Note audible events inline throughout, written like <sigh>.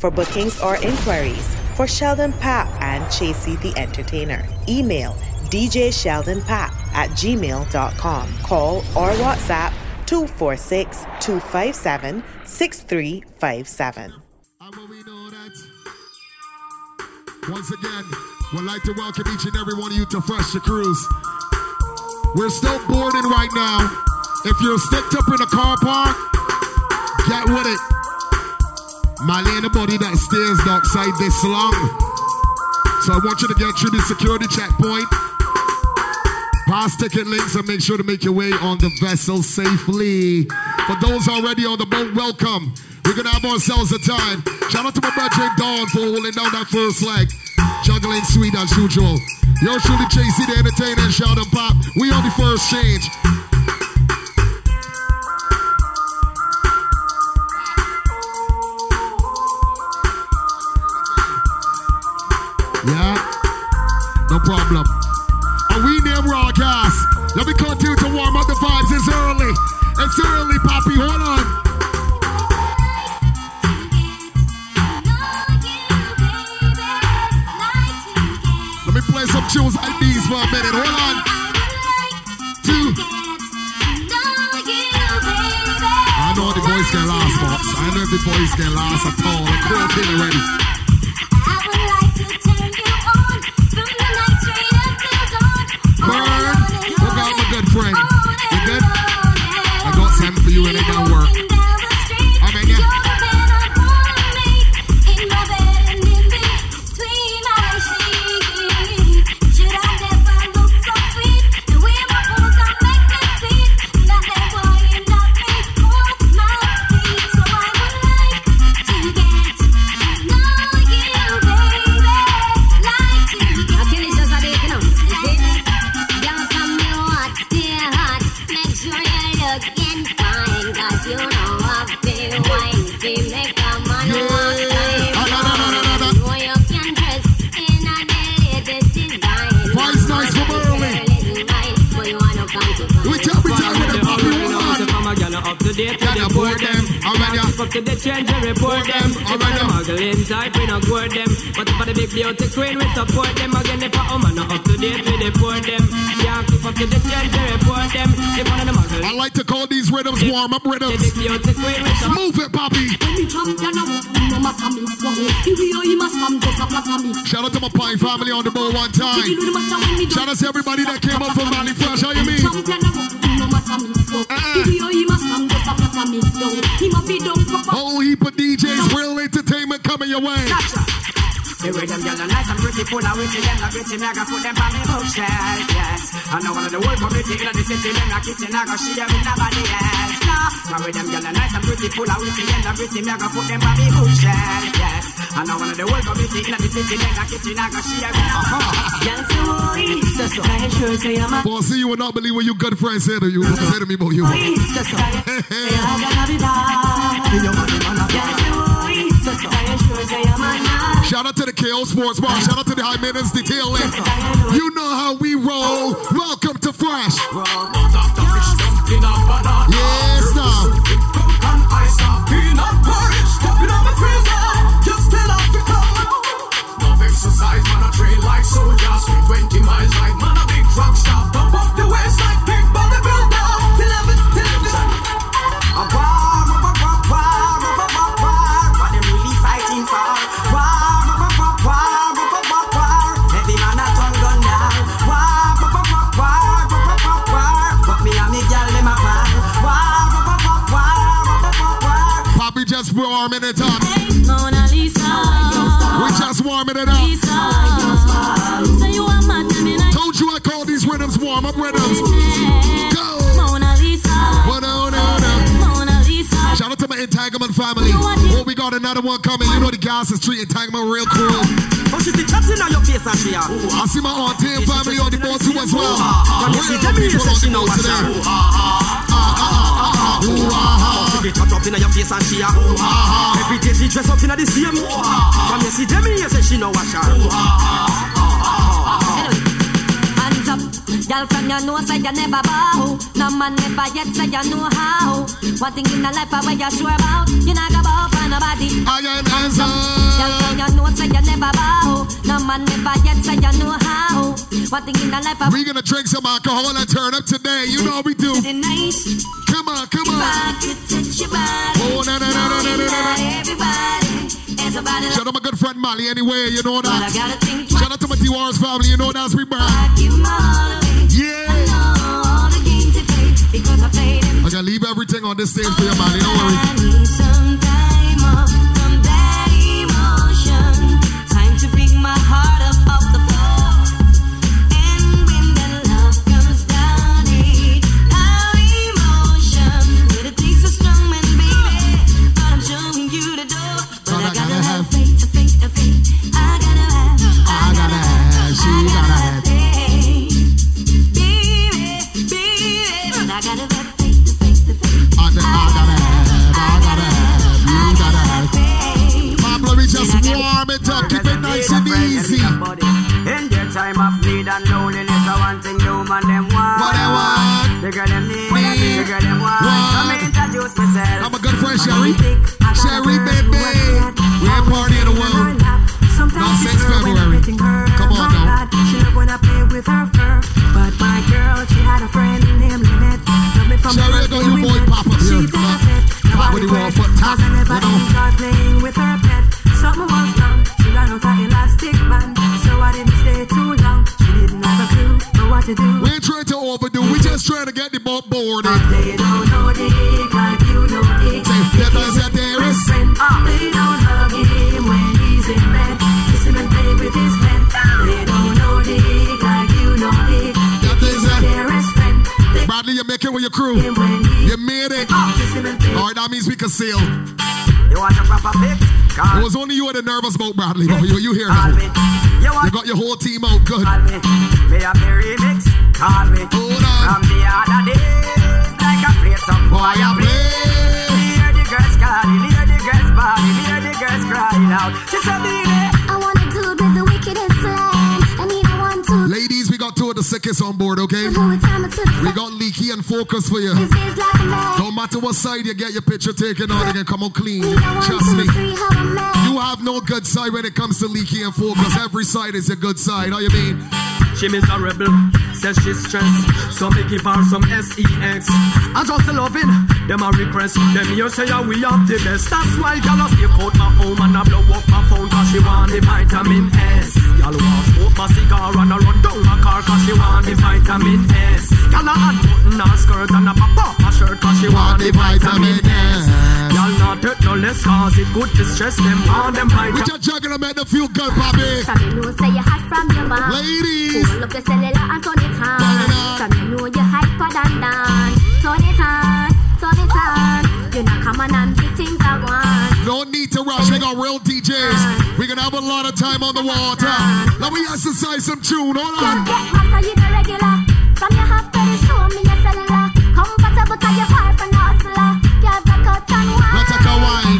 For bookings or inquiries for Sheldon Papp and Chasey the Entertainer, email DJ Sheldon Papp at gmail.com. Call or WhatsApp 246 257 6357. Once again, we'd like to welcome each and every one of you to Fresh to Cruise. We're still boarding right now. If you're sticked up in a car park, get with it. My anybody that stays outside this long. So I want you to get through the security checkpoint. Pass ticket links and make sure to make your way on the vessel safely. For those already on the boat, welcome. We're gonna have ourselves a time. Shout out to my brother Dawn for holding down that first leg. Juggling sweet as usual. Yours truly Chasey the entertainer shout and Papp. We on the first change. Problem. And we name broadcast. Let me continue to warm up the vibes. It's early. It's early, Poppy. Hold on. Let me play some tunes like these for a minute. Hold on. Two. I know the boys can last, boss. I know the boys can last at all. Crew feel already. Shout out to everybody that came and pretty, full of witty, them not gritty, me I go put them on me bookshelf, yes. I know one of the whole community in the city, them not kitchen, I go share with nobody else, no. The way them gyal are nice and pretty, full of witty, them not gritty, me I go put them on me bookshelf, yes. I know one of the whole community in the city, them not kitchen, I go share with nobody else. <laughs> Boy, see, you will not believe what your good friend said to you. Said to me about you. <laughs> Shout out to the KO Sports Bar. Shout out to the High Maintenance Detailing. You know how we roll. Welcome to Fresh. Yes, now. Warming it up. Mona Lisa, We just warming it up. Lisa. Say you are mad, me like Told you I call these rhythms warm up rhythms. Go. Mona Lisa, But no, no, no. Mona Lisa. Shout out to my entanglement family. Oh, we got another one coming. You know the guys is treating entanglement real cool. Oh, she be chatting on your face and she a. I see my auntie and family on the board too as well. When you see them, you People say on she the know board what today. She. Ooh, ah, She be up in your face and she a. Every day she dress up in the same. You see them, you say she what she. Hands up, girl from your nose say you never bow. No man never yet say you know how. One thing in the life I where you sure about, you not we're gonna drink some alcohol and turn up today. You know we do. Nice. Come on, come on. Oh, no, no, no, no, no, no, no. Everybody. Shout out my good friend Molly anyway, you know that. Shout out to my T-Wars family, you know that's we burn. Yeah. I gotta leave everything on this stage for you, man. Don't worry. It it nice and easy. In their time of need and loneliness, I want thing you man them want. What they want? The girl them need, Need. the girl them want. Want. So me introduce myself. I'm a good friend, Sherry. Sherry, baby. We ain't party in the world. Not since February. Come on now. She love when I play with her fur. But my girl, she had a friend named Lynette. Love me from Sherry, I first got day you boy up She here. said I said, Pop with the "Nobody wall foot tap, Cause I never you know. To do. We ain't trying to overdo, we just trying to get the boat boarded. They don't know Dick like you know Dick. There is a there is. friend. They don't hug him when he's in bed. Kiss him and play with his pen. They don't know Dick like you know Dick. That is a Dearest friend. Bradley, you make it with your crew. Him when he You made it. kiss him and play. Alright, that means we can sail. You want a proper fix? It was only you and the nervous boat, Bradley. Oh, you, you here now. You You got your whole team out good. call me. Me a me remix. Call me. Hold on. From the other like I play some boy I I play. play. Hear the girls calling, hear the girls bawling, hear the girls crying out. She said, the sickest on board, okay? do it time to the We got Leaky and Focus for you. This is like a man. Don't matter what side you get your picture taken on, can come on clean. Me, I want Trust me. free how a man. You have no good side when it comes to Leaky and Focus. Every side is a good side. How you mean? She miserable, says she's stressed. So me give her some sex. I just a loving them a request. Them here say yeah, we have the best. That's why y'all stick out my home and I blow up my phone cause she want the vitamin S. Y'all want smoke my cigar and I run down my car cause she want the vitamin S. Y'all a unbutton her skirt and a pop up her shirt cause she want the vitamin S. Y'all not take no less cause it good to stress them on them We just juggling them make them feel good, Bobby. From you know, say you hot from your mom. Ladies, Up the cellular and turn it Turn on. on. From you know you hyper than done. Turn it on, turn it on. You know, come on and big things are no need to rush. We got real DJs. We're gonna have a lot of time on the water. Let me exercise some tune. Hold on. get you the regular. From your half to show me your cellular. Comfortable cause you're far from the hustler. You've got cut and wine. Now take a wine.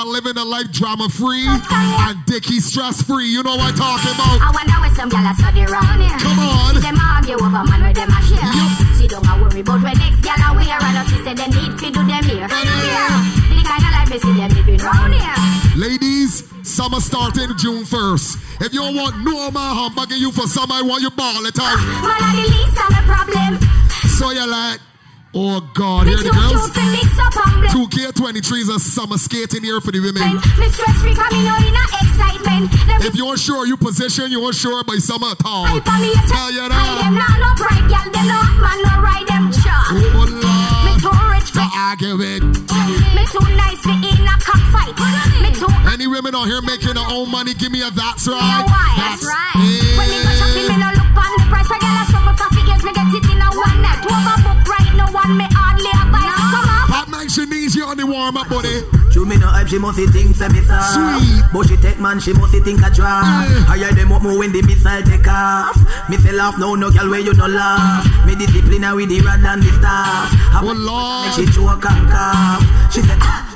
Ladies living a life drama free and dicky stress free. You know what I'm talking about. I wonder where some gyal a study round here. Come on. See them argue over man where them a share. Yup. See don't a worry about where next gyal a wear. And us say them need fi do them here. Yeah. The kind of life we see them living round here. Ladies, summer starting June 1st. If you don't want no more humbug you for summer, I want you ball it out. Man a the least of my problem. So you're like, Oh God, here the girls. 2K23 is a summer skating here for the women. If you're sure you position, you're sure by summer town. Tell you that. Oh, Any women out here making their own money, give me a that's right. That's, right. When me go shopping, me no look on the price. I get a summer profit, yes, me get it in a one night. Over book right one me hardly advise. Come on. Pop night, she needs you on the warm up, buddy. Show me no hype, she must think say me soft. Sweet. But she take man, she must think a draft. Yeah. I hear them up more when the missile take off. Me say laugh, no, no girl where you no laugh. Me discipline her with the rod and the staff. I Oh make Lord, she choke and cough. She say, ah,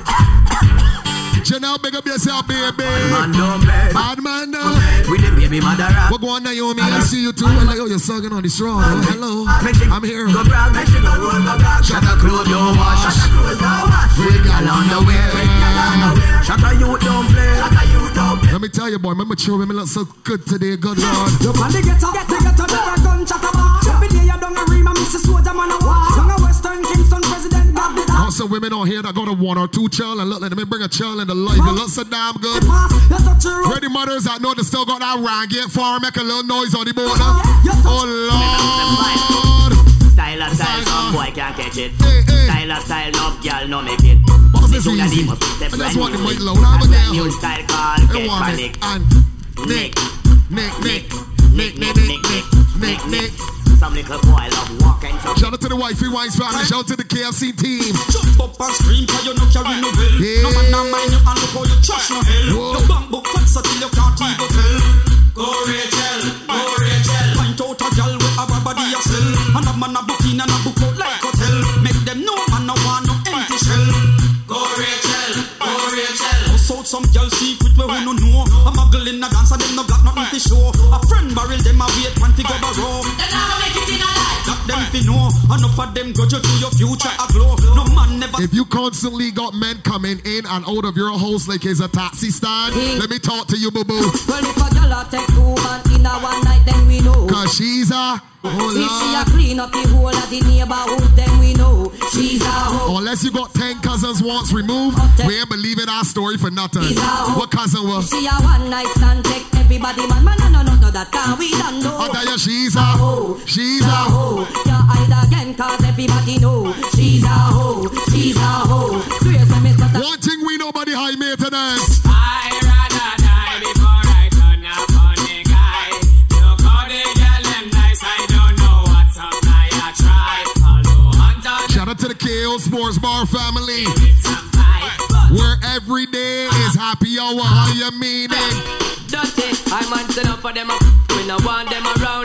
Chanel, big up yourself, baby. Bad Man don't play. Bad man, no. With the baby mother. What going on, Naomi? I see you too. I'm like, oh, you're sucking on the straw. Oh, hello. I'm here. Go brag, make she go roll the back. Shut her clothes, don't wash. Shut her clothes, don't wash. Bring girl on the way. Shut her youth, don't play. Shut her youth, don't play. Let me tell you, boy, my mature women look so good today. Good Lord. You can the get up, get the get up, never gun chat about. Every day you a ream and Mrs. Soldier man a war. Bob the top. Also, women on here that got a one or two child and look, let me bring a child into life. It looks so damn good. Pass, you touch your road. Ready mothers that know they still got that ragged farm, make a little noise on the border. Oh Lord. Style a style, some boy can't catch it. Hey, hey. Style a style, enough girl no make it. Boss is easy. he must be I just brand want the new. mic low. I'm A girl. new style called Get Panic. And Nick, Nick, Nick, Nick, Nick, Nick, Nick, Nick, Nick. Some little boy love walking from Shout out to the wifey wines family. Shout out to the KFC team. Jump up and scream cause you no carry no bill Yeah. No man no mind you and look how you trash no hell Whoa. Your bank book fat so till you can't even tell. Go Rachel, go Rachel. Point out a gal with a body a sell And a man a book in and a book out like Enough of them grudge you to your future a glow No man never If you constantly got men coming in and out of your house like it's a taxi stand, let me talk to you, boo boo. Well, if a girl take two man in a one night, then we know. Cause she's a If she a oh clean up the whole of the neighborhood, then we know she's a hoe. Unless you got 10 cousins once removed, we ain't believing our story for nothing. She's a hoe. What cousin was? She a one night stand, take everybody man, man, no, no, no, that can we don't know. You, she's a hoe. She's a hoe. You hide again, cause everybody know she's a hoe. She's a hoe. Swear to me, sister. One thing we know about the high maintenance. I rather die before I turn up on the guy. Look how the girl them nice, I don't know what's up, I try. Although Shout out to the KO Sports Bar family, with some fight. where every day is happy hour. How you mean it? Dirty, I'm man stand up for them up. We no want them around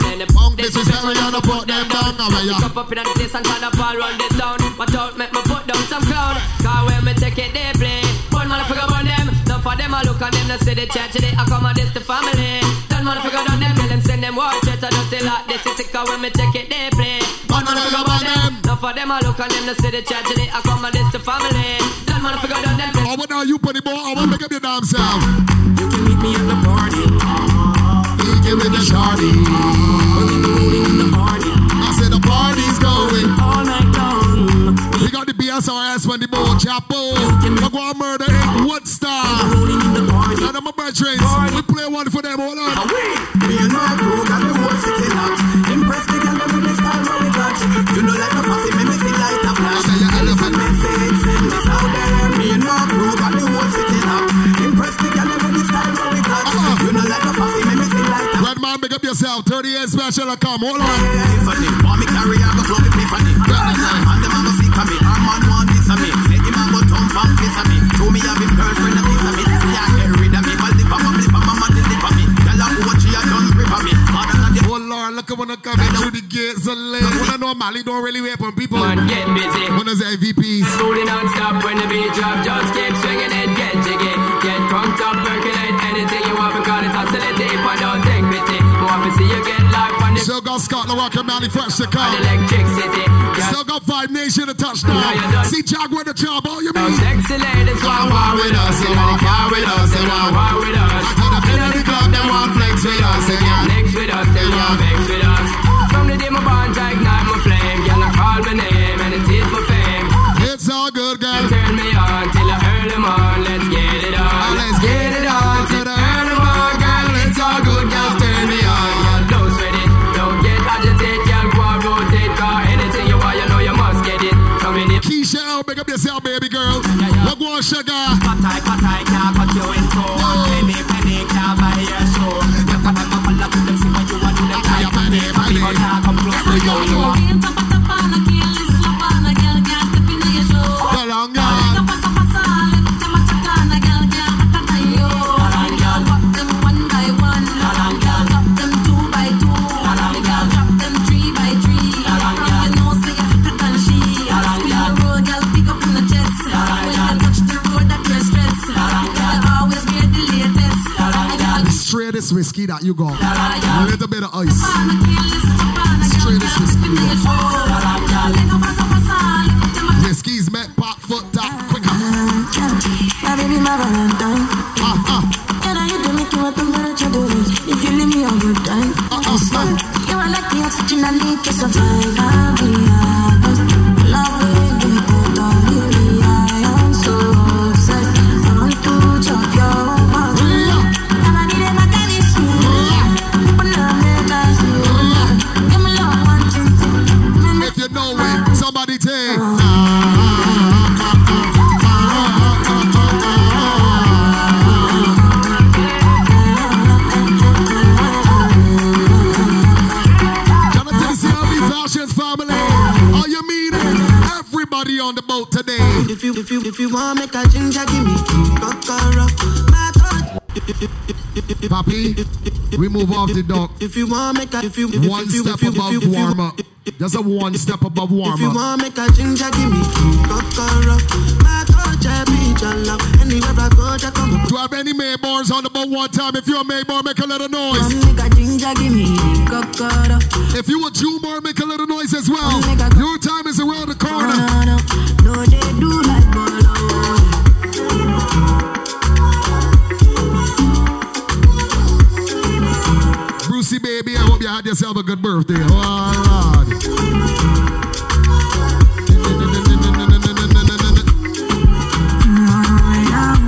and the Punk this is how we gonna put them down. Now we Pick up up in the place and try to fall run the town. But don't make me put down some clown. Cause when me take it, they play. One motherfucker on them. None for them, I look at them, they say the church, they accommodate the family. Done motherfucker on them, tell them send them watch it. I don't tell like this, it's cause when me take it, they play. One motherfucker on them. None for them, I look at them, they say the church, they accommodate the family. Done motherfucker on them. Oh, but now you put the ball. I want to make up your damn self. You can meet me at the party. You give me the shorty. that's how I asked when the boat chapel. I go and murder it, what star? Now, my brethren, we play one for them, hold on. Me and my crew got the whole city locked yourself. 30 years special. I come. Hold on. Tiffany, want me carry, I go club Epiphany. And them a go sick of me. Our man want this of me. Say him a go thump and kiss of me. Show me have him girlfriend a piece of me. Yeah, get rid of me. But lip of my lip of my the lip of me. Girl a what she a done grip of me. Father than the Oh Lord, look at when I come in through the gates of land. When I know Mali don't really wait on people. Man, get busy. When there's MVPs. Rolling non-stop when the beat drop, just keep swinging it, get jiggy, you get life on the Still got Scotland Rocket Mounty fresh to come. electricity. Still got Five Nation to touchdown. Done. See Jaguar the job, all you mean? sexy ladies want war with us, they want war with us, they want war with us. And up in the club, they want flex with us again. Next with us, they want vex with us. From the day my bond, I ignite my flame, girl, I call my name, and it is my fame. It's all good, girl. Turn me on till I earn them on, make up yourself, baby girl. Yeah, yeah. Wagwan sugar. Katai. You. A little bit of ice. We move off the dock. If you want make a, if you, if, One you, step if you, above if you, warm up. Just a one step above warm If you want make a ginger, give me kokoro. My God, I be your love. Anywhere I go, I come. Do I have any Mayborns on the boat one time? If you're a Mayborn, make a little noise. Make a ginger, give me kokoro. If you a Jumor, make a little noise as well. Your time is around the corner. No, they do like had yourself a good birthday. Oh, Lord.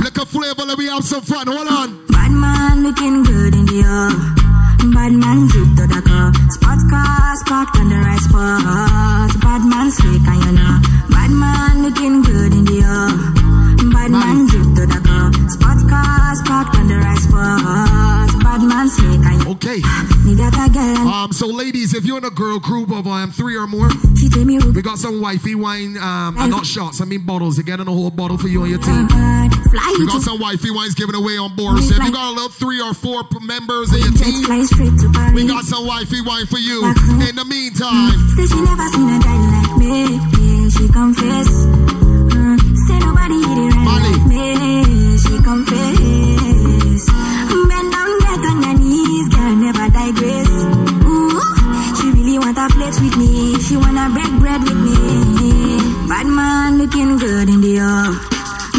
Look a flavor, let me have some fun. Hold on. Bad man looking good in the if you're in a girl group of um, three or more, she tell me we got some wifey wine, um, not shots, I mean bottles. You're getting a whole bottle for you and your team. We got some wifey wines giving away on board. So if you got a little three or four members in your team, fly straight to Paris. we got some wifey wine for you. In the meantime, Say she never seen a guy like me. She confess. Uh, say nobody hit it right like me. She confess. She wanna break bread with me. Bad man looking good in the off.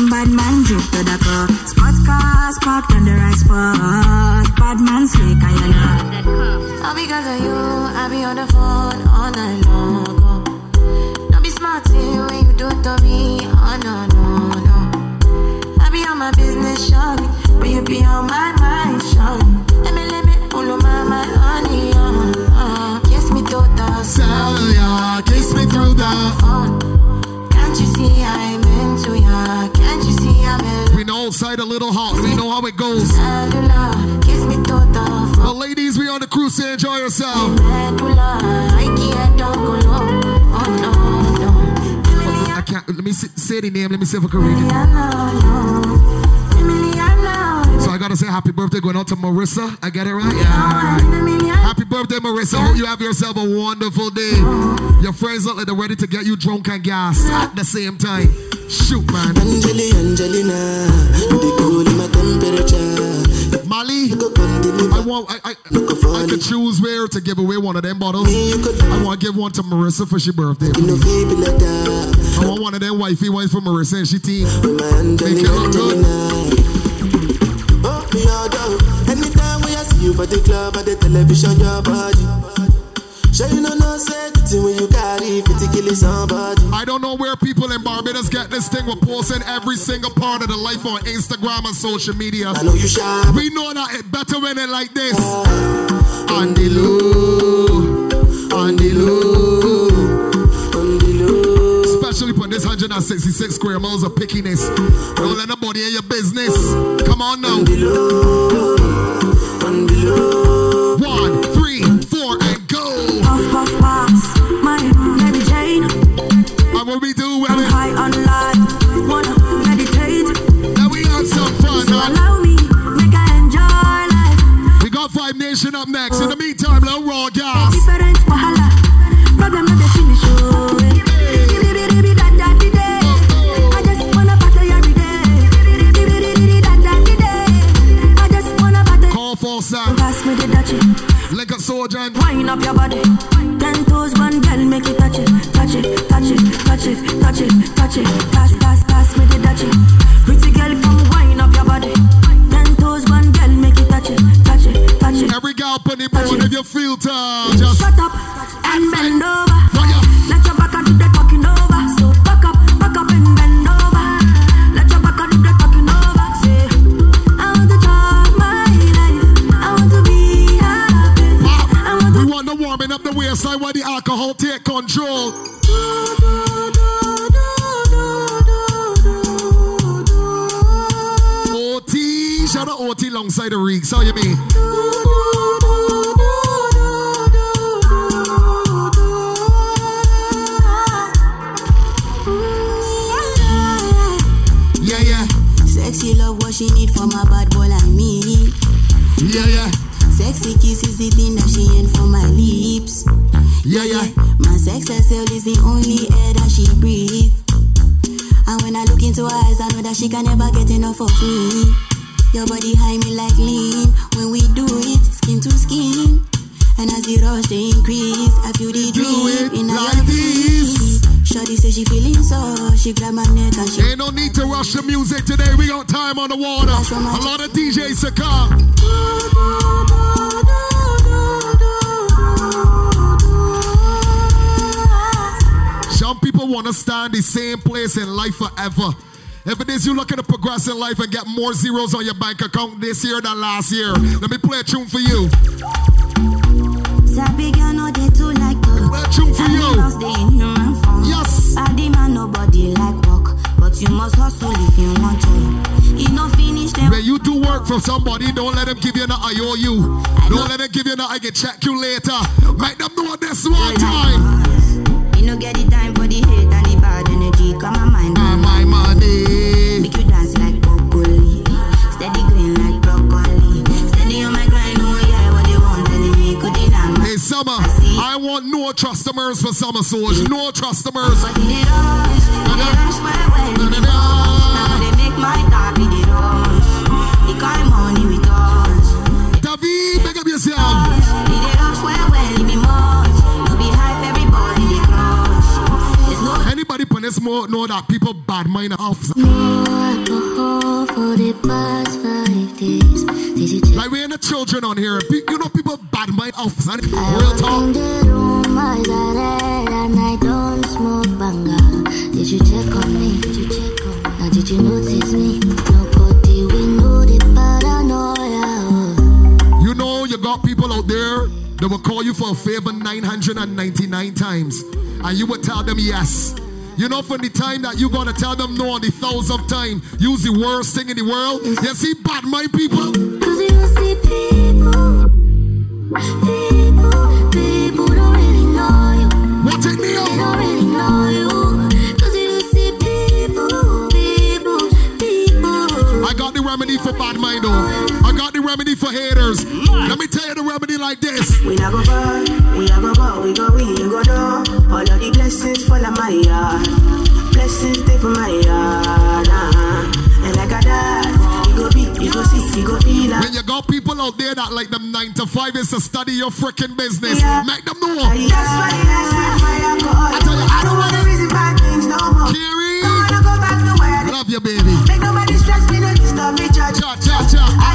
Bad man drip to the car. Sports cars parked on the right spot. Bad man slick, you know. All because of you, I be on the phone all night long. Don't be smart when you do it to me. Oh no, no, no. I be on my business, shawty. But you be on my mind, shawty. Let me, let me pull on my, my honey, Can't you see I'm in we a little hot. We know how it goes. the ladies, we on the cruise to enjoy yourself. I can't. Let me see, say the name. Let me see if I can read it. Gotta say happy birthday going out to Marissa. I get it right? Yeah. Happy birthday, Marissa. Hope you have yourself a wonderful day. Your friends look like they're ready to get you drunk and gas at the same time. Shoot, man. Angeli, Angelina, you the cool in my temperature. Molly, I want. I, I, I could choose where to give away one of them bottles. I want to give one to Marissa for your birthday. I want one of them wifey wines for Marissa and she team. Make it look good. For the club or the television, your body. Sure you know no safety when you carry 50 kill somebody. I don't know where people in Barbados get this thing. We're posting every single part of the life on Instagram and social media. I know you shy. We know that it better when it like this. On the low, on the low, on the low. Especially for this 166 square miles of pickiness. Don't let nobody in your business. Come on now. One, sir. Pass me the touchy. Like a soldier. Wind up your body. Ten toes, one girl, make it touch it, touch it, touch it, touch it, touch it, touch it. Pass, pass, pass me the touchy. Pretty girl, come wind up your body. Ten toes, one girl, make it touch it, touch it, touch it. Every girl, put it board if you feel tired. Just shut up. The. So you mean? Yeah, yeah. Sexy love what she need from a bad boy like me. Yeah, yeah. Sexy kiss is the thing that she ain't for my lips. Yeah, yeah. My sex herself is the only air that she breathes. And when I look into her eyes, I know that she can never get enough of me. Your body high me like lean. When we do it, skin to skin. And as the rush they increase, I feel the drip in like this. Shorty say she feeling so, she grab my neck and she Ain't no need to rush the music today. We got time on the water. A lot of DJs to come. Some people want to stay in the same place in life forever. If it is you looking to progress in life and get more zeros on your bank account this year than last year, let me play a tune for you. Sabi girl no dey too like talk. Play a tune for you. Animals dey in. Yes. Body man nobody like work, but you must hustle if you want to. No finish them. When you do work for somebody, don't let them give you an IOU. Don't let them give you an I can check you later. Make them know this one time. You no get the time for the hate and the bad energy. Come on, mind Summer, I want no customers for Summer Soldier. No customers. But they rush, they Put more know that people bad mind off. alcohol for the past five days. Did you check Like we ain't the children on here. You know people bad mind off. son. Real talk. Did you check on me? Did you check on me? Now did you notice me? Nobody we know the paranoia. You know you got people out there that will call you for a favor 999 times. And you would tell them yes. You know, from the time that you gonna tell them no on the thousandth time, use the worst thing in the world. You see, bad mind people. Cause you see people, people, people don't really know you. What it They mean? don't really know you. Cause you see people, people, people. I got the remedy for bad mind though. I got the remedy for haters. Let me tell you the remedy like this. We not go far, we a go go, we go we you go do. All of the blessings fall on my yard, blessings stay for my yard. Uh-huh. And like a that, you go be, you go see, you go feel When you got people out there that like them nine to five is to study your freaking business, make them know. That's why I said fire go I tell you, I don't wanna reason bad things no more. Carrie. Don't wanna go back to where I Love you, baby. Make nobody stress me, no disturb me, judge. Cha cha cha. I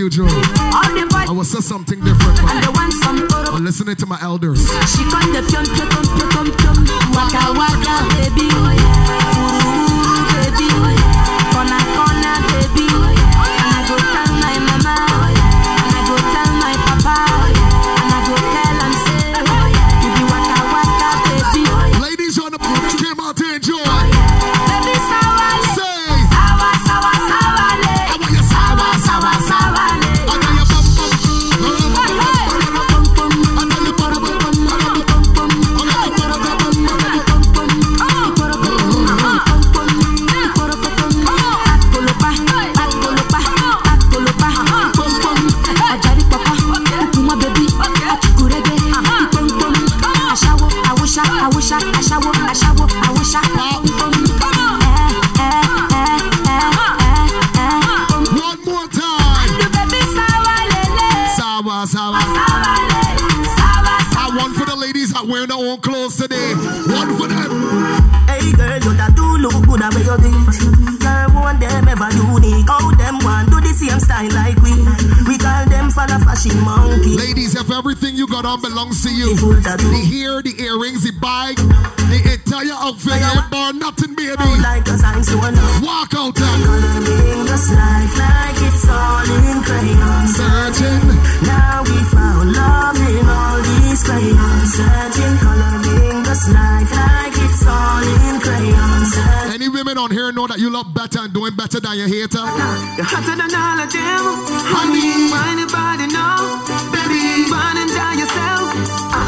As usual. I will say something different, but I'm listening to my elders. She the pium pium pium pium pium Waka waka baby Ooh, the same style like we? We call them for the fashion monkey. Ladies, if everything you got on belongs to you, the hair, the earrings, the bike, the entire outfit, bar nothing, baby. Like a sign so enough. Walk know that you look better and doing better than your hater? You're hotter than all of them. Honey, why anybody know? Baby, run and die yourself.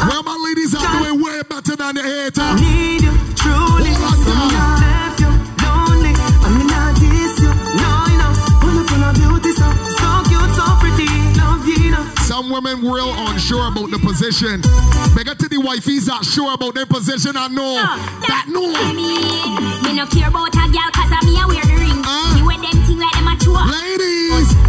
Where my ladies are doing way better than the hater. Women real unsure about the position. Bigger to the wifeys that sure about their position I know. That know. Me, me no care about a girl cause I me a wear the ring. Uh. Me wear them thing like them a chua. Ladies.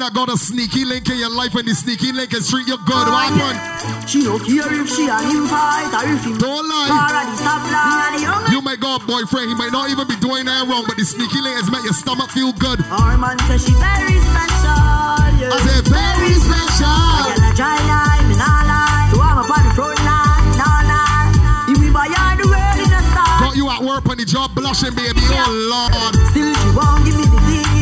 That got a sneaky link in your life and the sneaky link is treat you good. Ah, what happened? She no care if she and him fight or if him Don't lie. stop line. The young You might got a boyfriend, he might not even be doing that wrong, but the sneaky link has make your stomach feel good. Our man says she very special. Yeah. I said very I special. get a dry line, me nah lie. So I'm up on the front line, nah lie. If we buy the world in a star. Got you at work on the job blushing, baby. Oh Lord. Still she won't give me the the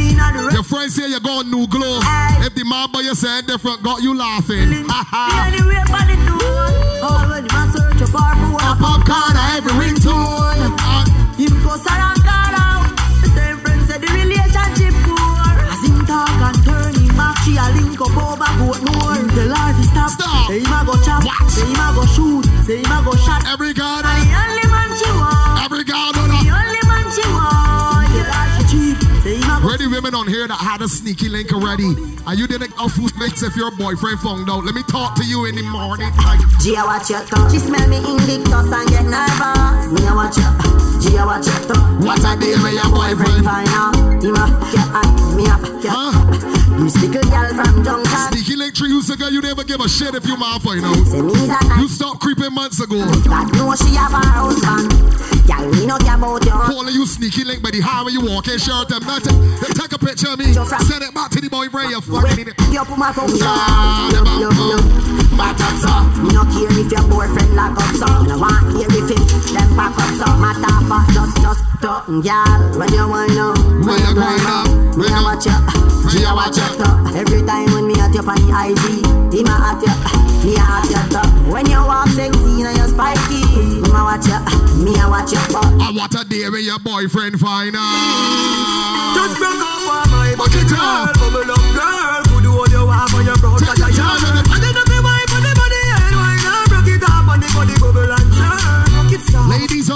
Your friends say you got new glow. Aye. If the man by you saying different, got you laughing. Ha ha. anyway by the door. When man search a bar for A a popcorn, every ringtone. Him go surround God out. The same friend said the relationship poor. As him talk and turn him back, she a link up over goat more. The life is. Stop. Say him a go chop. What? Say him a go shoot. Say him a go shot. Every God, women on here that had a sneaky link already. And you didn't know who makes if your boyfriend found out. Let me talk to you in the morning. Gia watch your tongue. She smell me invictus and get nervous. Me a watch your Gia watch your tongue. what a day with your boyfriend. Find out. Him a get me get. Huh? You stick a girl from junction. Sneaky link three years ago, you never give a shit if you out. Say me's a You stopped creeping months ago. God know she have her husband. Girl, me no care about you. Calling you sneaky link by the how you walking shirt and nothing. They take a picture of me. Send it back to the boyfriend. You fucking idiot. You put my phone them You up, know, back up so. Me no care if your boyfriend lock up so. Me no want hear if him them back up so. Matter for just just talking, girl. When you wind up, When you grind up, me you- watch you. when you watch you. You. Every time when me at you on the IG, him a at you, me a at you. top. When you walk sexy and you spiky, him a watch you, me a watch you. But I want a day with your boyfriend find out. Just broke up on my Back it girl, up. bubble up girl.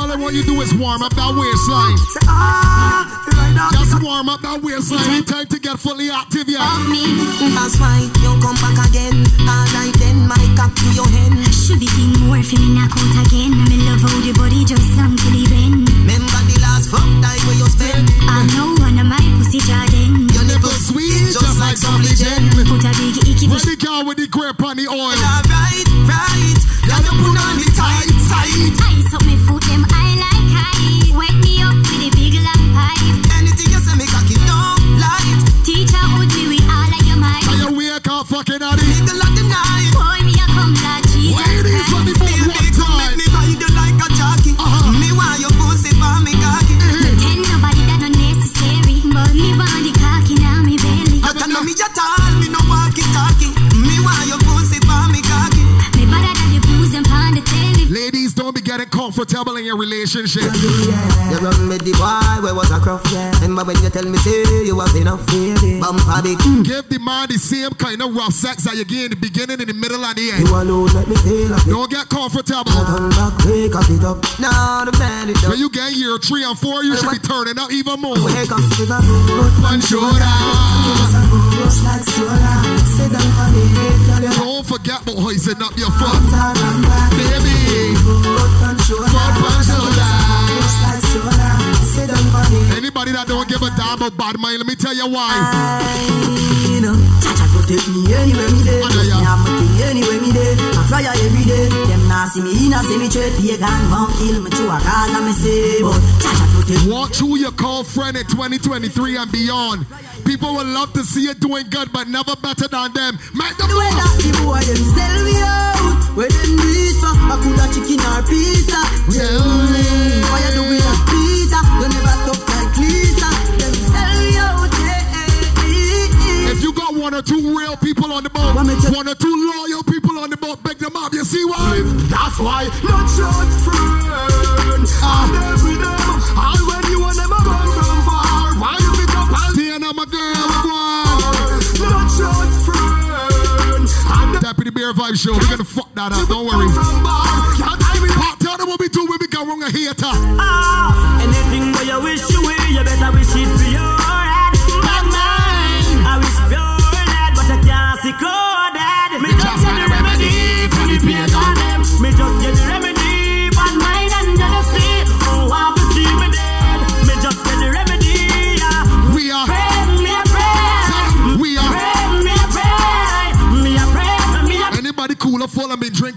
All I want you to do is warm up that waistline. Say ah, you like that? Just warm up that waistline. It's time to get fully active, yeah. that's why you come back again. Alright then, my cock to your hand. Should be thing more for me knock out again. I'm in love how the body just long till he bend. Remember the last fuck time where you spend. I know one of my pussy jardin. Your Nipple sweet, just like some legend. Put a big icky When the girl with the grip on the oil. Alright, right. Now you put on the tight, tight. Ice rocking out comfortable in your relationship. You run with the boy, where was a cruff? Remember when you tell me, say you have enough, baby. Bumper big. Give the man the same kind of rough sex that you get in the beginning, in the middle, and the end. You alone let me feel like Don't get comfortable. Turn back, wake up it up. Now the man it up. When you get year three and four, you should be turning up even more. Wake up with a good One shoulder. Rush like soda. Sit down for me, girl. You Don't forget about hoisting up your foot. turn and back. Baby, Good control. front, front shoulder. Rush like soda. Sit down for me. Anybody that don't give a damn about bad mind, let me tell you why. You know, Chacha protect me anywhere me. Ada ya. Me thing anywhere me dey. I fly every day. Them see me in a see me trade. Pagan won't kill me through a cause I say. But Chacha protect me. Walk through your call friend in 2023 and beyond. People will love to see you doing good, but never better than them. Make them The way that the boy them sell me out. Where them reach for? I coulda chicken or pizza. Tell me why you doing a pizza? You never talk like Lisa. Them sell me out. Yeah. If you got one or two real people on the boat, What me tell- one or two loyal people on the boat, pick them up. You see why? That's why not just friends. Ah. Vibe Show. We're gonna fuck that up. Don't worry. tell them what we do when we go wrong a hater. Ah, anything you wish you will, you better wish it for your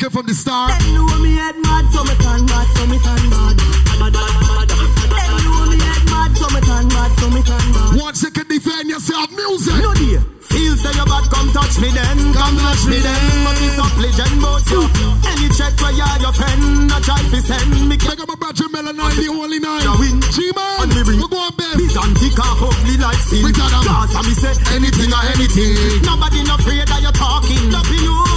and from the start? Them know me head mad, so me turn mad, so me turn mad. Them know me head mad, so me turn mad, so me turn mad. Once you can defend yourself, music. No dear. Feel say you bad, come touch me then. Come touch me then. Must be some legend about you. Any check where you your friend, not try to send me. Pick up my brother Melanine, the only nine. You win. G-Man, On me ring. we go on, babe. Me tick and ugly like sin. We tell 'em. Cause I me say anything or anything. Nobody no afraid that you're talking. Loving you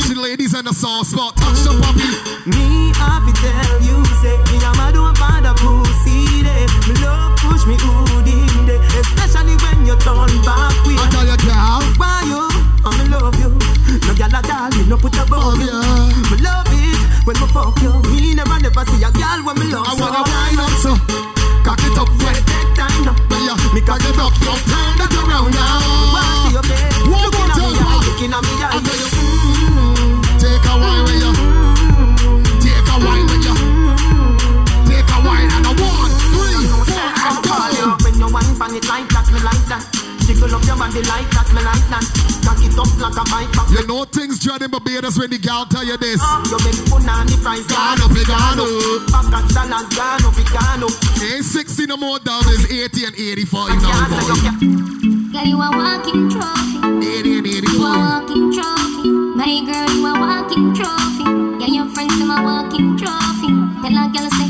Touch the ladies and the soft spot. Touch the puppy. Me have be tell you, say me I'm a mad one find a pussy day. Me love push me hood in day, especially when you turn back with. I tell you, girl. Why you? I me love you. No gyal a doll, me no put above you. Oh, yeah. Me love it when me fuck you. Me never never see a girl when me love I so. wanna wind up, so. Cock it up, yeah. take time now, Yeah, me cock it up, yo. Turn that around now. Jiggle up your body like that, me like that. Cock it up like a bike back. You know things dreading Barbados when the gal tell you this. Ah, you make punani price Gone up, it gone up. Back at dollars gone up, it gone up. Ain't 60 no more dollars, 80 and 85 now, you can't. Girl, you a walking trophy. 80 and You a 85. walking trophy. My girl, you a walking trophy. Yeah, your friends them a walking trophy. Tell a girl say,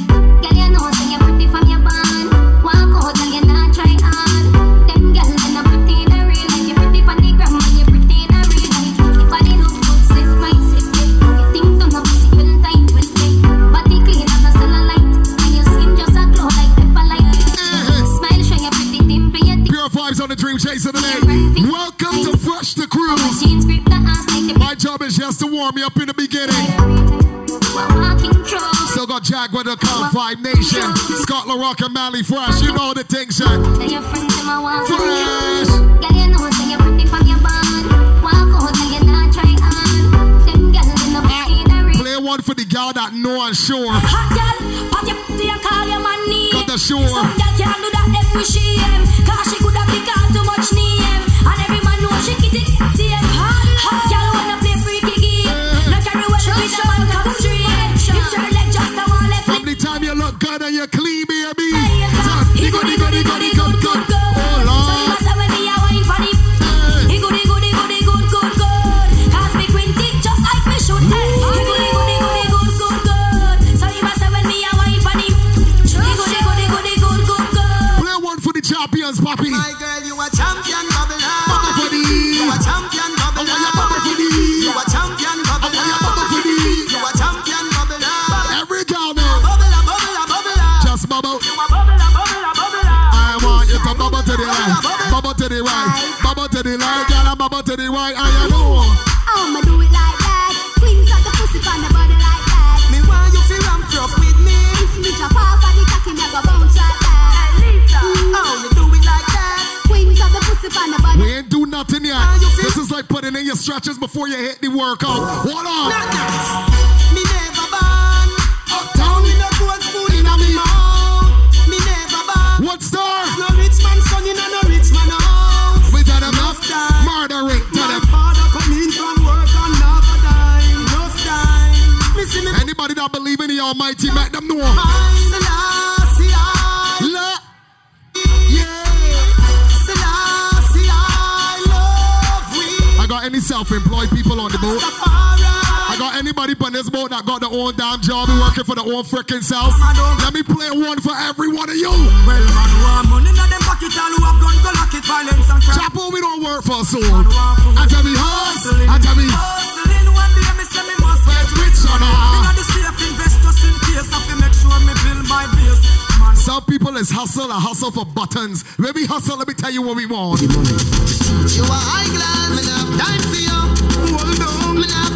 Fresh the Cruise. jeans grip the ass like the My job is just to warm you up in the beginning. Still got Jack with the Count Five Nation, Scotland Rock and Mally Fresh. You know the thing, Shaq. Tell your friends them a walking Fresh. trophy. Girl, you know say you pretty from your band. Walk out, girl, you not try hard. Them girls they no pretty in a real. Play one for the gal that know and sure. Hot girl, pat your pussy and call your man name. Got the sure. Some girl can't do that, wish she am. Cause she coulda pick out too much name. Bobby. My girl, you a champion bubbler. Bubble for the. You a champion bubbler. Oh, bubble for the. You a champion bubbler. Oh, bubble for the. You a champion bubbler. Every girl, man. Bubble, bubble, bubble. Just bubble. You a bubble, bubble, bubble. I want you to bubble to the right, bubble to the right, bubble to the left, girl, bubble to the right. Stretches before you hit the workout. Hold on. Me never born. Uptown in a gold spoon in a me mouth. Me never born. What star? No rich man son in a no rich man house. We them enough. Murdering. Tell My father come in from work and a dime. Enough time. Me see me Anybody that believe in the Almighty, make them know. Self-employed people on the boat. I got anybody on this boat that got their own damn job and working for their own freaking self. Let me play one for every one of you. Well, man, who have money in them pocket, all who have gun, go lock it, violence and crime. Chapo, we don't work for a soul. I tell me hustle. I tell me. Hustling one day, me say me must get rich on Me got the safe investors in case, I fi make sure me build my base. Man, Some people is hustle, a hustle for buttons. When we hustle, let me tell you what we want. You are high class, me not have time for you.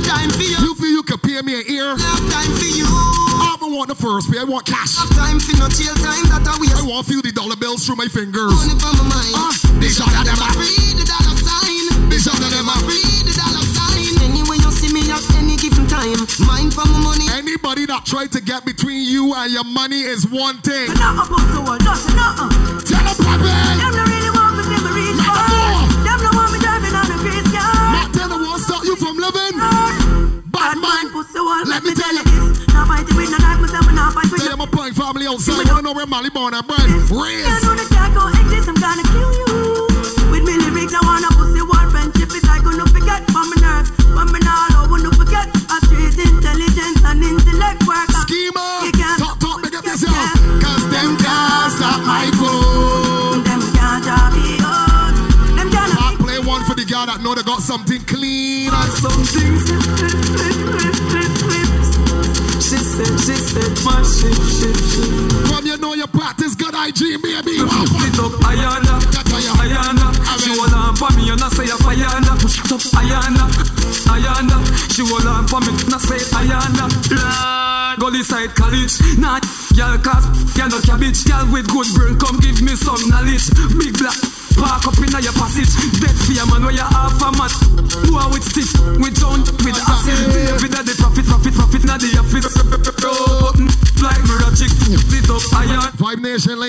Time for you. You feel you can pay me an ear? Me have time for you. I don't want the first pay, I want cash. Have time for no jail time that I waste. I want to feel the dollar bills through my fingers. Money for my mind. Ah, they shot at them. Read the dollar sign. They shot at them. Read the dollar sign. Anyway, you see me at any given time. Mind for my money. Anybody that tried to get between you and your money is one thing. Not up to all, nothing, nothing. Tell them, Papa. Them no really want me to reach Let them far. Them no want me driving on the graveyard. Not tell them won't stop you from living. Bad man. Wall, Let me tell you. Now fight with no knife, myself, and fight with Tell no them a point family outside. Wanna know where Molly born and bred? You Raise. know the cat go exist, I'm gonna kill you. With me lyrics, I wanna pussy war friendship is like gonna forget from my nerves. But me now, I wanna forget. I intelligence and intellect work. Schema. Talk, talk, make up this young. Cause them can't stop my. Them can't drop me out. Them can't I play one for the guy that know they got something clean and Something. She said, she said, my shit, shit, shit. From you know you practice good hygiene, baby. It up Ayana, Ayana. She on for me and I say Ayana. Push it up Ayana, Ayana. She on for me and I say Ayana. Gully side college. Nah, girl cause girl no cabbage. Girl with good brain, come give me some knowledge. Big black.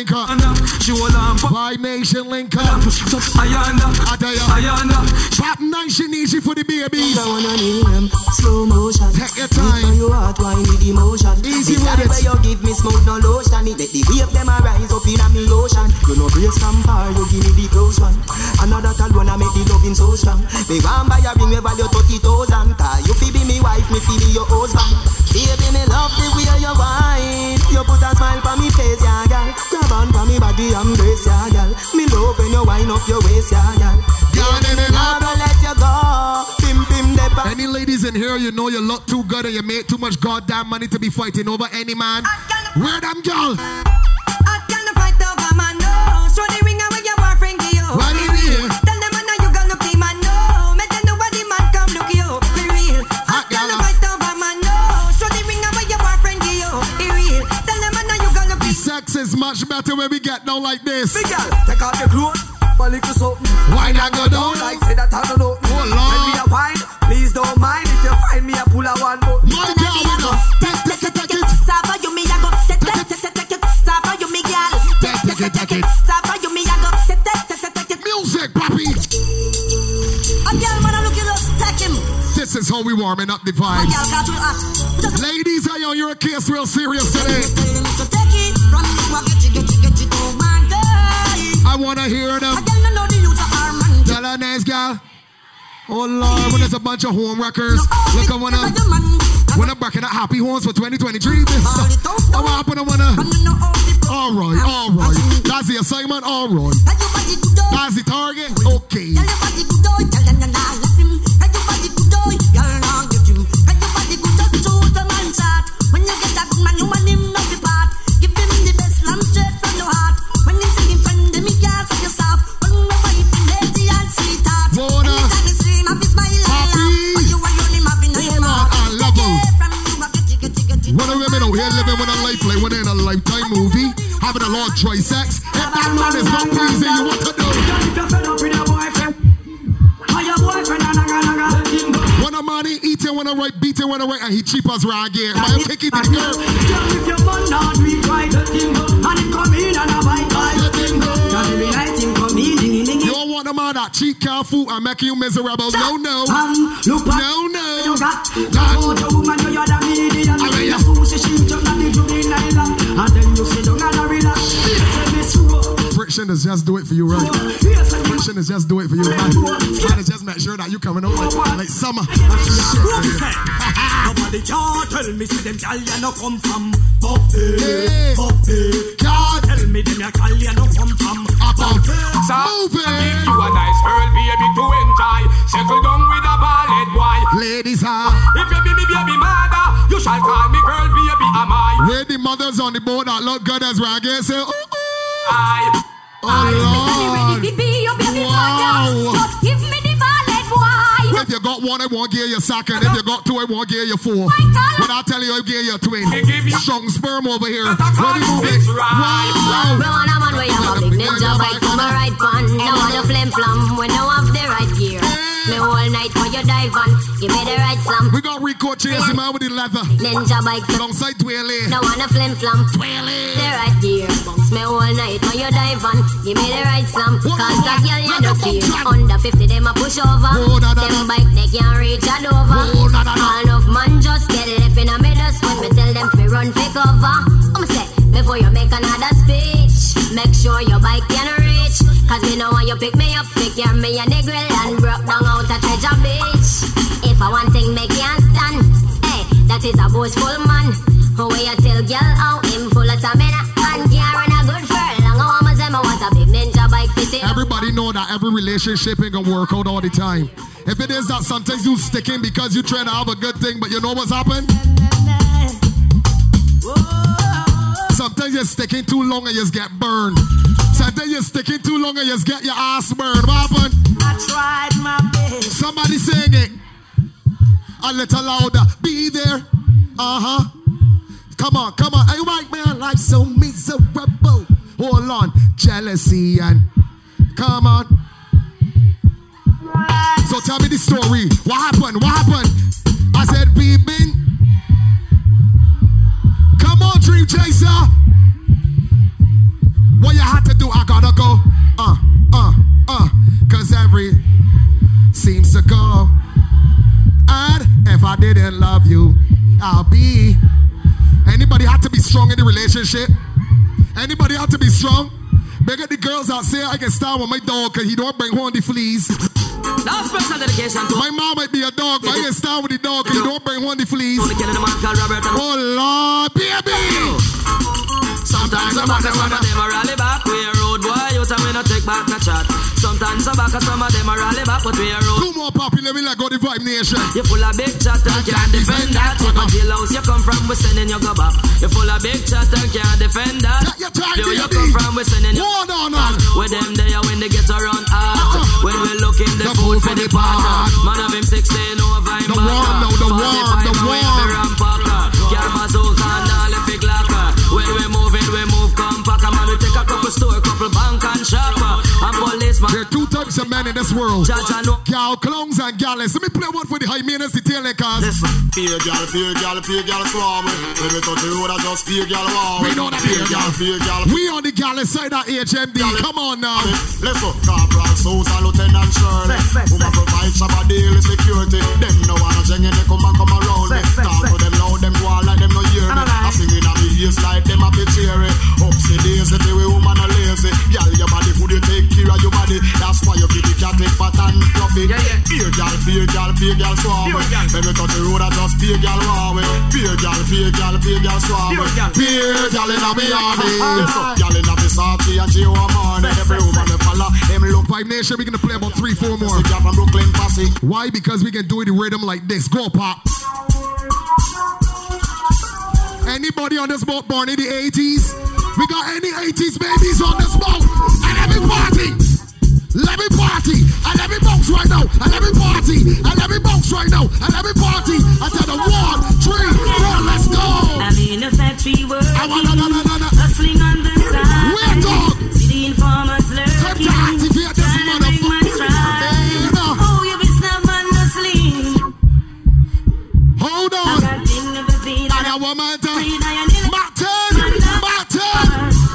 Link up. She hold on for Vibe Nation link up. Push it up Ayana. I tell you. Ayana. Pop Nation easy for the babies. I wanna need them slow motion. Take your Need for time. your heart wine with emotion. Easy the with it. you give me smoke no lotion. It let the wave them a rise up in a me ocean. You know brace from far, you give me the close one. Another tall one I make the loving so strong. Me want buy a ring we value thirty thousand. Cause you fi be me wife, me fi be your husband. Wind up your waist, yeah, girl. Girl, Baby, me love never let you go. Pim pim depa. Any ladies in here, you know you look too good and you make too much goddamn money to be fighting over any man. Where them girl? I can't fight over man, no. Show the ring away your boyfriend give you. Right in here. Tell them man you gonna man, no. Make them know what the man come look you. Real. I can't fight over man, no. Show the ring away your boyfriend give you. Be real. Tell them man you gonna. Sex is much better when we get down like this. Big girl, take off your clothes. But little something. Why not go down? Like say that I don't know. Oh, Lord. When me a wine, please don't mind if you find me a pull a one but My girl, we go. Take, take it, take it. Sapa you me a go. Take take take take take. Sapa you me girl. Take, take it, take it. Sapa you me a go. Take take take take take. Music, papi. A girl man a look you just take him. This is how we warming up the A vibes. got you uh, hot. Just Ladies, I know you're a case real serious today. I wanna hear them. I don't know the youth of our man. Tell her nice girl. Oh Lord, when there's a bunch of home wreckers. Look, I wanna wanna back in at happy homes for 2023. This stuff. I happen, I wanna. Alright, alright. That's the assignment, alright. That's the target. Okay. Wanna. Lord Troy Sex. If that man is not pleasing you, what to do? If you're fed up with your boyfriend, or your boyfriend a naga naga, let him go. When a man he eating, when a right, beating, when a right, and he cheap as rag here. Man, you it to the girl. If your man not do it right, let him go. And come in and a bite him go. Dingy. You don't want a man that cheap car food and make you miserable. No, no. Look No, no. you got. Now the woman you are the median. I mean. You pussy she just not the juvenile. And then you sit down and relax. Say me slow. Friction is just do it for you, right? You Friction is just do it for you, man. Trying to just make sure that you coming out like, like summer. Nobody can tell me say them gal ya no come from Buffy. Buffy. God, Tell me them ya gal ya no come from about So, move Give you a nice girl, baby, to enjoy. Settle down with a ballad boy. Ladies, huh? If you be me baby mother, you shall call me girl, baby, am I? Where the mothers on the board that look good as rag here say, oh, oh, I. oh Lord. Ready to be your baby Wow. mother. Just give me the ballet boy. If you got one, I won't give you second. If you got two, I won't give you four. When I tell you, I give you a twin. Strong sperm over here. Ready, move it. Wow. Me want a man where you have a big ninja bike for my right pan. No want a flim flam when you have the right gear. Me all night for you dive on. Give me the right slam. We got Rico chasing man with the leather. Ninja bike. Alongside Twilly. No want a flim flam. Twilly. The right gear. Bounce me all night when you dive on. Give me the right slam. Cause that girl you no fear. Under 50 them a push over. Oh, na, na, Them bike they can't reach a Dover. Oh, na, na, na. All enough man just get left in a middle when me tell them to run for cover. I'ma say before you make another speech, make sure your bike can reach. Cause me know when you pick me up, pick your me a nigga and broke down out a treasure beach. If I want thing make you stand, hey, that is a boastful man. Who way you tell girl how him full of stamina and can run a good furlong. I'ma say me want a big ninja bike to. Everybody know that every relationship ain't gonna work out all the time. If it is that sometimes you sticking because you trying to have a good thing, but you know what's happened? Sometimes you're sticking too long and you just get burned. Sometimes you're sticking too long and you just get your ass burned. What happened? I tried my best. Somebody saying it a little louder. Be there. Uh huh. Come on, come on. Hey, right, man. Life so miserable. Hold on. Jealousy and come on. So tell me the story. What happened? What happened? I said, we. Come on, Dream Chaser. What you had to do, I gotta go. Uh, uh, uh. Cause every seems to go. And if I didn't love you, I'll be. Anybody had to be strong in the relationship? Anybody had to be strong? Beg the girls out say I can start with my dog because he don't bring home the fleas. Now special dedication to My mom might be a dog, but I can start with the dog because he don't bring home the fleas. the killing the man called Robert and Oh Lord, baby! Sometimes some of them, some of them a rally back. We a road boy, you tell me no take back no chat. Sometimes some back, some of them a rally back, but we a road. Two more popular, we like go the Vibe Nation. You full of big chat and can't defend that. You can tell house you come from, we sending you go back. You full of big chat and can't defend that. Take You you come from, we sending you. Hold on, on. With them there when they get around hot. Uh-uh. When we looking the food for the pot. Man of him 16 over The one, no, the one, the one. Men in this world. Jaja know. Gal clowns and gallus. Let me play one for the high maintenance detail eh, cars. Peer gal, peer gal, peer gal swarm. When we touch the road, I just peer gal wow. We know that peer peer gal, gal. peer gal. We on the gallus side of HMD. Come on now. Let's go, Corporal Sousa, Lieutenant Shirley. Woman provide Shabba daily security. Them no wanna jeng and they come and come around me. Talk to them loud, them go on in a like them a bit cheery. Upsy daisy, the way woman a lazy. Girl, your body could you take care of your body. That's why you keep the cat take fat and fluffy. Beer gal, beer gal, beer gal swarm. When we touch the road, I just beer gal wow. Beer gal, beer gal, beer gal swarm. Beer gal in a me army. <laughs> Gal in a Versace and she woman. Every woman they follow, them look Vibe Nation, we're gonna play about three, four more. Gal from Brooklyn, Posse. Why? Because we can do it in rhythm like this. Go pop. Anybody on this boat born in the 80s? We got any 80s babies on this boat? And let me party. Let me party. And let me bounce right now. And let me party. And let me bounce right now. And let me party. I tell the one, three, four, let's go. I'm in a factory working. I want, no, no, no, no, no. Hustling on the side. We're dog. See the informers lurking. Martin. Martin.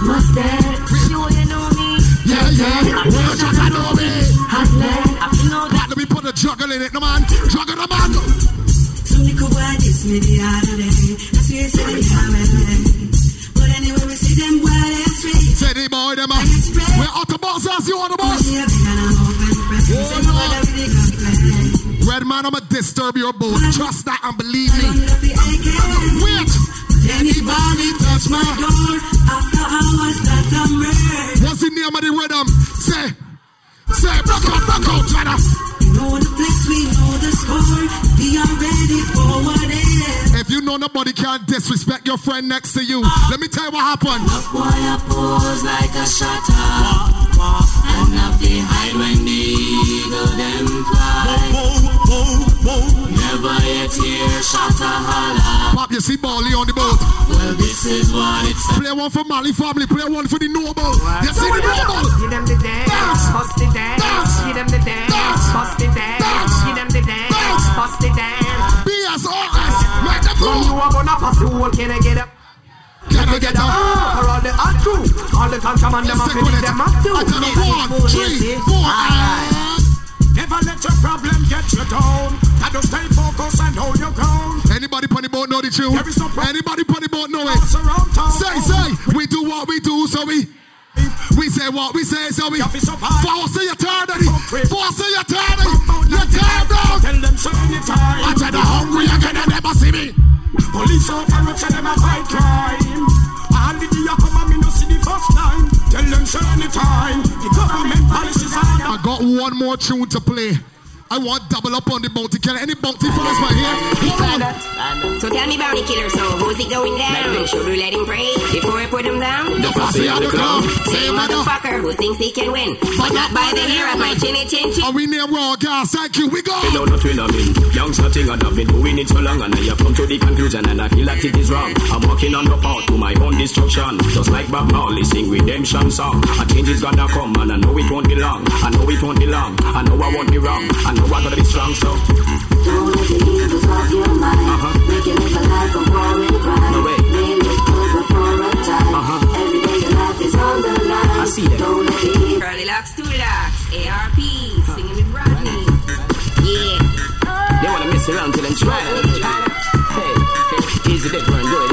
Mustard, you know me. Yeah, yeah. Well, I know me. Hot I feel know that. Let me put a juggle in it, no man. Juggle, no man. Some little boy diss me the other day. I swear say they. But anyway, we see them they straight. Say the boy, them. uh, We're out the boss, as you on the boss. Red man, I'ma disturb your boat. Trust that and believe me. Wait. Touch my door after hours that I'm red. What's the name of the rhythm? Say, say, rock out, rock out, brother. You know the place, we know the score. We are ready for whatever. If you know nobody can disrespect your friend next to you, let me tell you what happened. Boy, I pose like a shutter. And up they hide when the eagle them fly. Never yet hear shutter holler. Pop, you see Bali on the boat. Well, this is what it's Play one for Mali family, play one for the noble. You see the noble? Give them the dance, bust the dance. Give them the dance, bust the dance. Give them the dance, bust the dance. BSOS, make them From you go. are gonna pass the whole, can I get up? Can I get up? Ah, for all the hot crew, all the contraband, them Stick up with in it. them up too. I tell them one, three, four, and... Never let your problem get you down. I just stay focused and hold your ground. Anybody on the boat know the tune? There is no problem. Anybody on the boat know it? Town. Say, say, we do what we do, so we... We say what we say, so we... Force your daddy. Force your daddy. Your turn, dog. Tell them so anytime. I tell the hungry again, they never see me. Police operate them a fight crime. One more tune to play. I want double up on the bounty killer. Any bounty fellas right here? Hold on. Uh, so tell me bounty killer, so who's it going down? Make sure to let him pray before I put him down. The fussy on the clown. Same motherfucker who thinks he can win, but not by the hair of my chinny chin chin. Are we near raw gas? Thank you. We go. You know not will I mean Youngster thing and I've been doing it so long And I have come to the conclusion and I feel like it is wrong I'm walking on the path to my own destruction Just like Bob Marley sing redemption song A change is gonna come and I know it won't be long I know it won't be long I know I won't be wrong I know I gotta be strong so Don't let the evils of your mind make you live a life of war and crime. No way. Name it good before a time. Uh-huh. Every day your life is on the line. I see that. Don't let the evils Curly locks, two locks, ARP, singing with Rodney. Yeah. They wanna mess around till them try that Hey, easy bit run, go ahead and sign up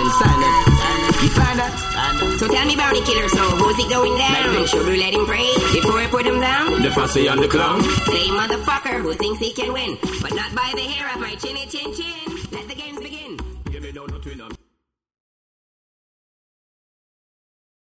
So tell me bounty killer, so who's it going down? Make sure to let him pray before I put him down. The fussy and the clown Same motherfucker who thinks he can win, but not by the hair of my chinny chin chin.